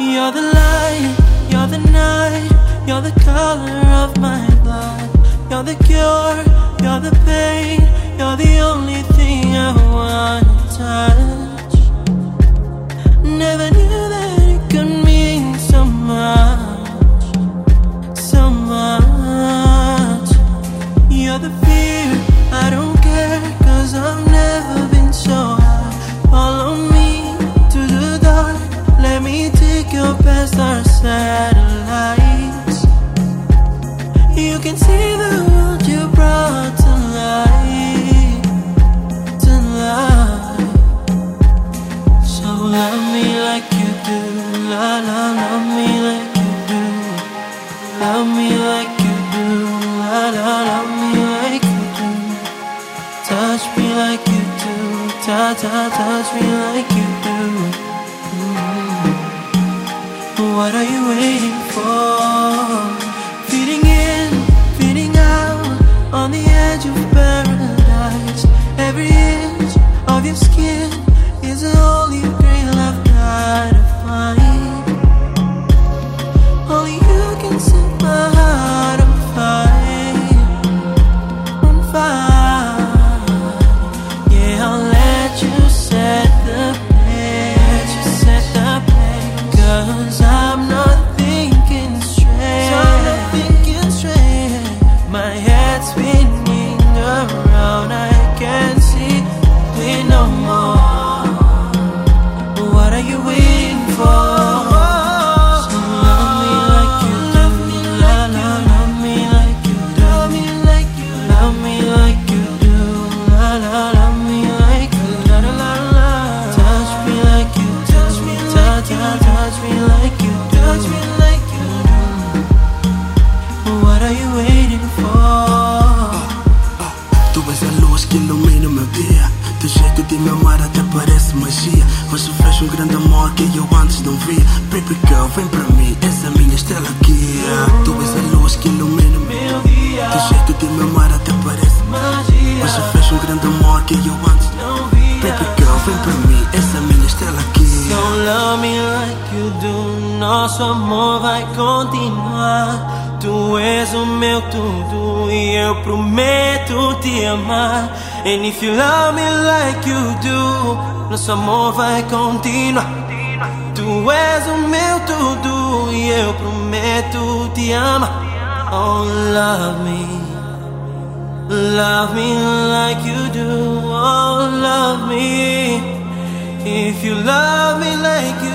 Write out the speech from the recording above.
You're the light, you're the night, you're the color of my blood. You're the cure, you're the pain, you're the only thing I wanna touch. Love me like you do, love me like you do, love me like you do, touch me like you do, touch me like you do. Mm. What are you waiting for? how que ilumina o meu dia. Teu jeito de me amar até parece magia. Hoje vejo um grande amor que eu antes não via. Baby girl, vem para mim, és a minha estrela guia. Tu és a luz que ilumina o meu dia, Teu jeito de me amar até parece magia, Hoje vejo um grande amor que eu antes não via. Baby girl, vem para mim, és a minha estrela guia. Don't love me like you do. Nosso amor vai continuar. Tu és o meu tudo e eu prometo te amar. And if you love me like you do, nosso amor vai continuar. Tu és o meu tudo e eu prometo te amar. Oh, love me. Love me like you do, oh love me If you love me like you